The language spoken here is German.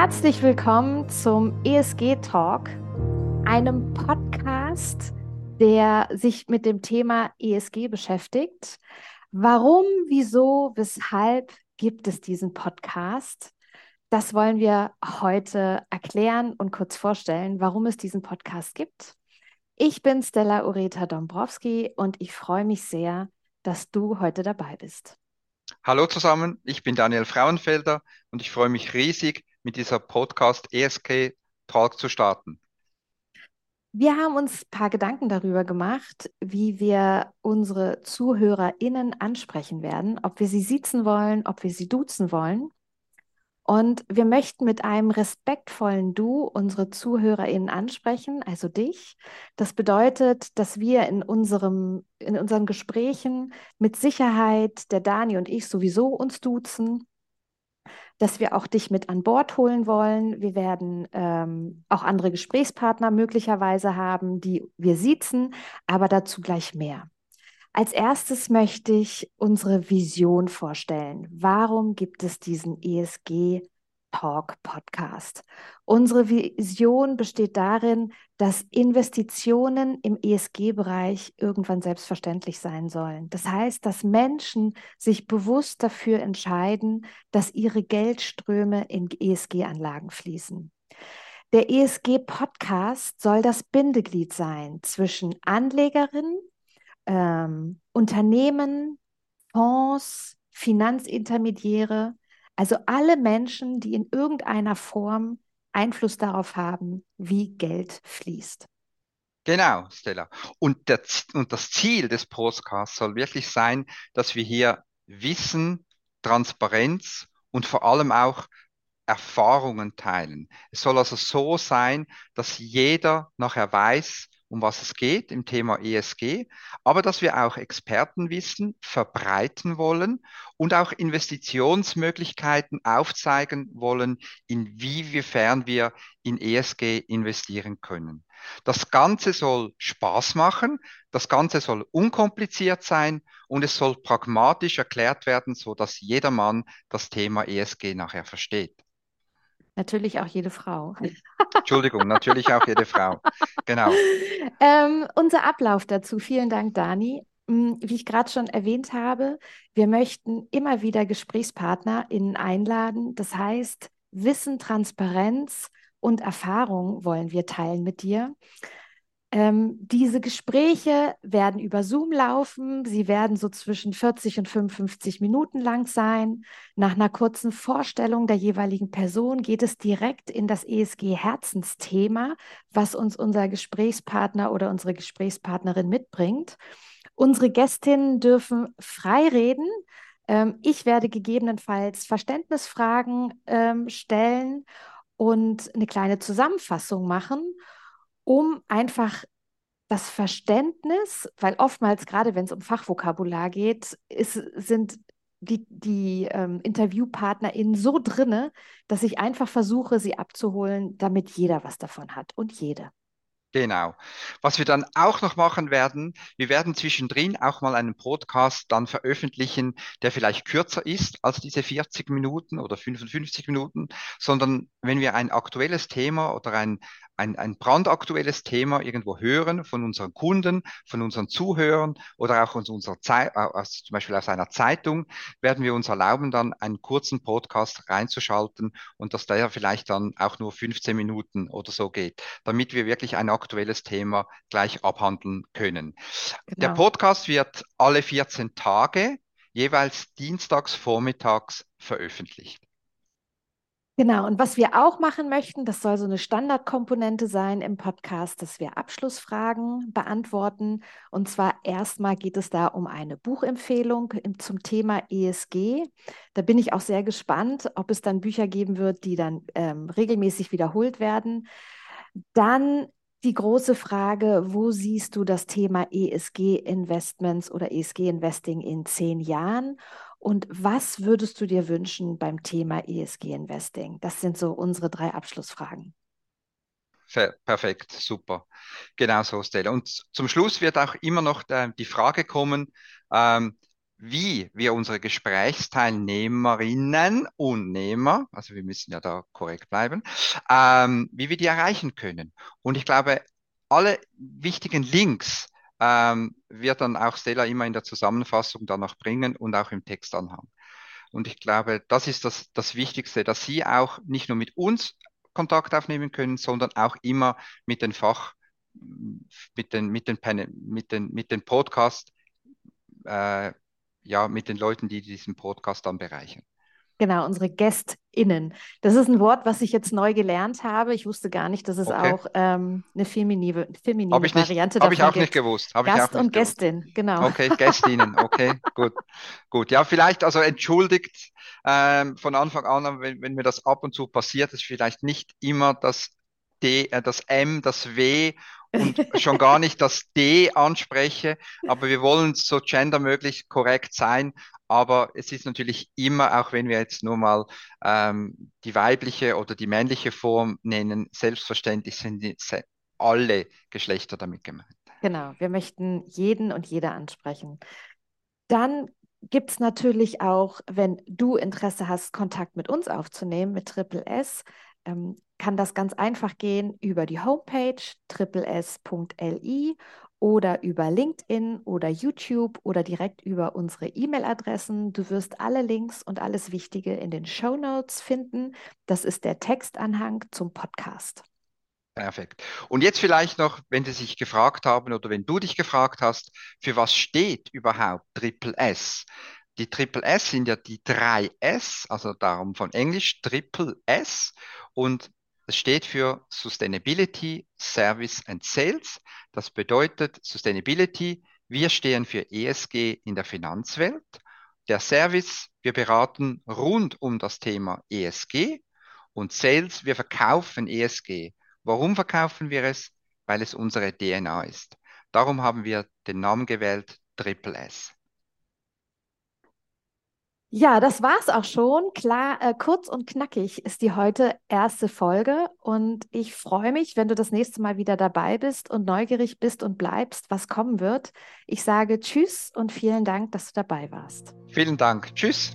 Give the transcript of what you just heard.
Herzlich willkommen zum ESG Talk, einem Podcast, der sich mit dem Thema ESG beschäftigt. Warum, wieso, weshalb gibt es diesen Podcast? Das wollen wir heute erklären und kurz vorstellen, warum es diesen Podcast gibt. Ich bin Stella Ureta Dombrowski und ich freue mich sehr, dass du heute dabei bist. Hallo zusammen, ich bin Daniel Frauenfelder und ich freue mich riesig, mit dieser Podcast ESK Talk zu starten. Wir haben uns ein paar Gedanken darüber gemacht, wie wir unsere ZuhörerInnen ansprechen werden, ob wir sie siezen wollen, ob wir sie duzen wollen. Und wir möchten mit einem respektvollen Du unsere ZuhörerInnen ansprechen, also dich. Das bedeutet, dass wir in, unserem, in unseren Gesprächen mit Sicherheit, der Dani und ich sowieso uns duzen dass wir auch dich mit an Bord holen wollen. Wir werden ähm, auch andere Gesprächspartner möglicherweise haben, die wir siezen, aber dazu gleich mehr. Als erstes möchte ich unsere Vision vorstellen. Warum gibt es diesen ESG Talk Podcast. Unsere Vision besteht darin, dass Investitionen im ESG-Bereich irgendwann selbstverständlich sein sollen. Das heißt, dass Menschen sich bewusst dafür entscheiden, dass ihre Geldströme in ESG-Anlagen fließen. Der ESG-Podcast soll das Bindeglied sein zwischen Anlegerinnen, ähm, Unternehmen, Fonds, Finanzintermediäre, also alle Menschen, die in irgendeiner Form Einfluss darauf haben, wie Geld fließt. Genau, Stella. Und, der, und das Ziel des Podcasts soll wirklich sein, dass wir hier Wissen, Transparenz und vor allem auch Erfahrungen teilen. Es soll also so sein, dass jeder nachher weiß, um was es geht im Thema ESG, aber dass wir auch Expertenwissen verbreiten wollen und auch Investitionsmöglichkeiten aufzeigen wollen, inwiefern wir in ESG investieren können. Das Ganze soll Spaß machen, das Ganze soll unkompliziert sein und es soll pragmatisch erklärt werden, so dass jedermann das Thema ESG nachher versteht. Natürlich auch jede Frau. Entschuldigung, natürlich auch jede Frau. Genau. Ähm, unser Ablauf dazu. Vielen Dank, Dani. Hm, wie ich gerade schon erwähnt habe, wir möchten immer wieder GesprächspartnerInnen einladen. Das heißt, Wissen, Transparenz und Erfahrung wollen wir teilen mit dir. Ähm, diese Gespräche werden über Zoom laufen. Sie werden so zwischen 40 und 55 Minuten lang sein. Nach einer kurzen Vorstellung der jeweiligen Person geht es direkt in das ESG-Herzensthema, was uns unser Gesprächspartner oder unsere Gesprächspartnerin mitbringt. Unsere Gästinnen dürfen frei reden. Ähm, ich werde gegebenenfalls Verständnisfragen ähm, stellen und eine kleine Zusammenfassung machen um einfach das Verständnis, weil oftmals, gerade wenn es um Fachvokabular geht, ist, sind die, die ähm, InterviewpartnerInnen so drinne, dass ich einfach versuche, sie abzuholen, damit jeder was davon hat und jede. Genau. Was wir dann auch noch machen werden, wir werden zwischendrin auch mal einen Podcast dann veröffentlichen, der vielleicht kürzer ist als diese 40 Minuten oder 55 Minuten, sondern wenn wir ein aktuelles Thema oder ein, ein, ein brandaktuelles Thema irgendwo hören von unseren Kunden, von unseren Zuhörern oder auch aus unserer Zeit, aus, zum Beispiel aus einer Zeitung, werden wir uns erlauben, dann einen kurzen Podcast reinzuschalten und dass der vielleicht dann auch nur 15 Minuten oder so geht, damit wir wirklich ein aktuelles Thema gleich abhandeln können. Genau. Der Podcast wird alle 14 Tage jeweils dienstags vormittags veröffentlicht. Genau, und was wir auch machen möchten, das soll so eine Standardkomponente sein im Podcast, dass wir Abschlussfragen beantworten. Und zwar erstmal geht es da um eine Buchempfehlung zum Thema ESG. Da bin ich auch sehr gespannt, ob es dann Bücher geben wird, die dann ähm, regelmäßig wiederholt werden. Dann die große Frage, wo siehst du das Thema ESG-Investments oder ESG-Investing in zehn Jahren? Und was würdest du dir wünschen beim Thema ESG-Investing? Das sind so unsere drei Abschlussfragen. Perfekt, super. Genau so, Stella. Und zum Schluss wird auch immer noch die Frage kommen, ähm, wie wir unsere Gesprächsteilnehmerinnen und Nehmer, also wir müssen ja da korrekt bleiben, ähm, wie wir die erreichen können. Und ich glaube, alle wichtigen Links ähm, wird dann auch Stella immer in der Zusammenfassung dann noch bringen und auch im Textanhang. Und ich glaube, das ist das, das Wichtigste, dass Sie auch nicht nur mit uns Kontakt aufnehmen können, sondern auch immer mit den Fach, mit den, mit den, mit den, mit den Podcast, äh, ja, mit den Leuten, die diesen Podcast dann bereichern. Genau, unsere GästInnen. Das ist ein Wort, was ich jetzt neu gelernt habe. Ich wusste gar nicht, dass es okay. auch ähm, eine feminine, feminine hab ich nicht, Variante Habe ich auch gibt. nicht gewusst. Hab Gast und gewusst. Gästin, genau. Okay, Gästinnen, okay, gut. Gut, ja, vielleicht also entschuldigt ähm, von Anfang an, wenn, wenn mir das ab und zu passiert, ist vielleicht nicht immer das D, äh, das M, das W und schon gar nicht das D anspreche, aber wir wollen so gendermöglich korrekt sein. Aber es ist natürlich immer, auch wenn wir jetzt nur mal ähm, die weibliche oder die männliche Form nennen, selbstverständlich sind alle Geschlechter damit gemeint. Genau, wir möchten jeden und jede ansprechen. Dann gibt es natürlich auch, wenn du Interesse hast, Kontakt mit uns aufzunehmen, mit Triple S, ähm, kann das ganz einfach gehen über die Homepage tripless.li oder über LinkedIn oder YouTube oder direkt über unsere E-Mail-Adressen. Du wirst alle Links und alles Wichtige in den Show Notes finden. Das ist der Textanhang zum Podcast. Perfekt. Und jetzt vielleicht noch, wenn Sie sich gefragt haben oder wenn du dich gefragt hast, für was steht überhaupt Triple S? Die Triple S sind ja die drei S, also darum von Englisch Triple S. Und das steht für Sustainability, Service and Sales. Das bedeutet Sustainability, wir stehen für ESG in der Finanzwelt. Der Service, wir beraten rund um das Thema ESG. Und Sales, wir verkaufen ESG. Warum verkaufen wir es? Weil es unsere DNA ist. Darum haben wir den Namen gewählt Triple S. Ja, das war's auch schon. Klar, äh, kurz und knackig ist die heute erste Folge und ich freue mich, wenn du das nächste Mal wieder dabei bist und neugierig bist und bleibst, was kommen wird. Ich sage Tschüss und vielen Dank, dass du dabei warst. Vielen Dank. Tschüss.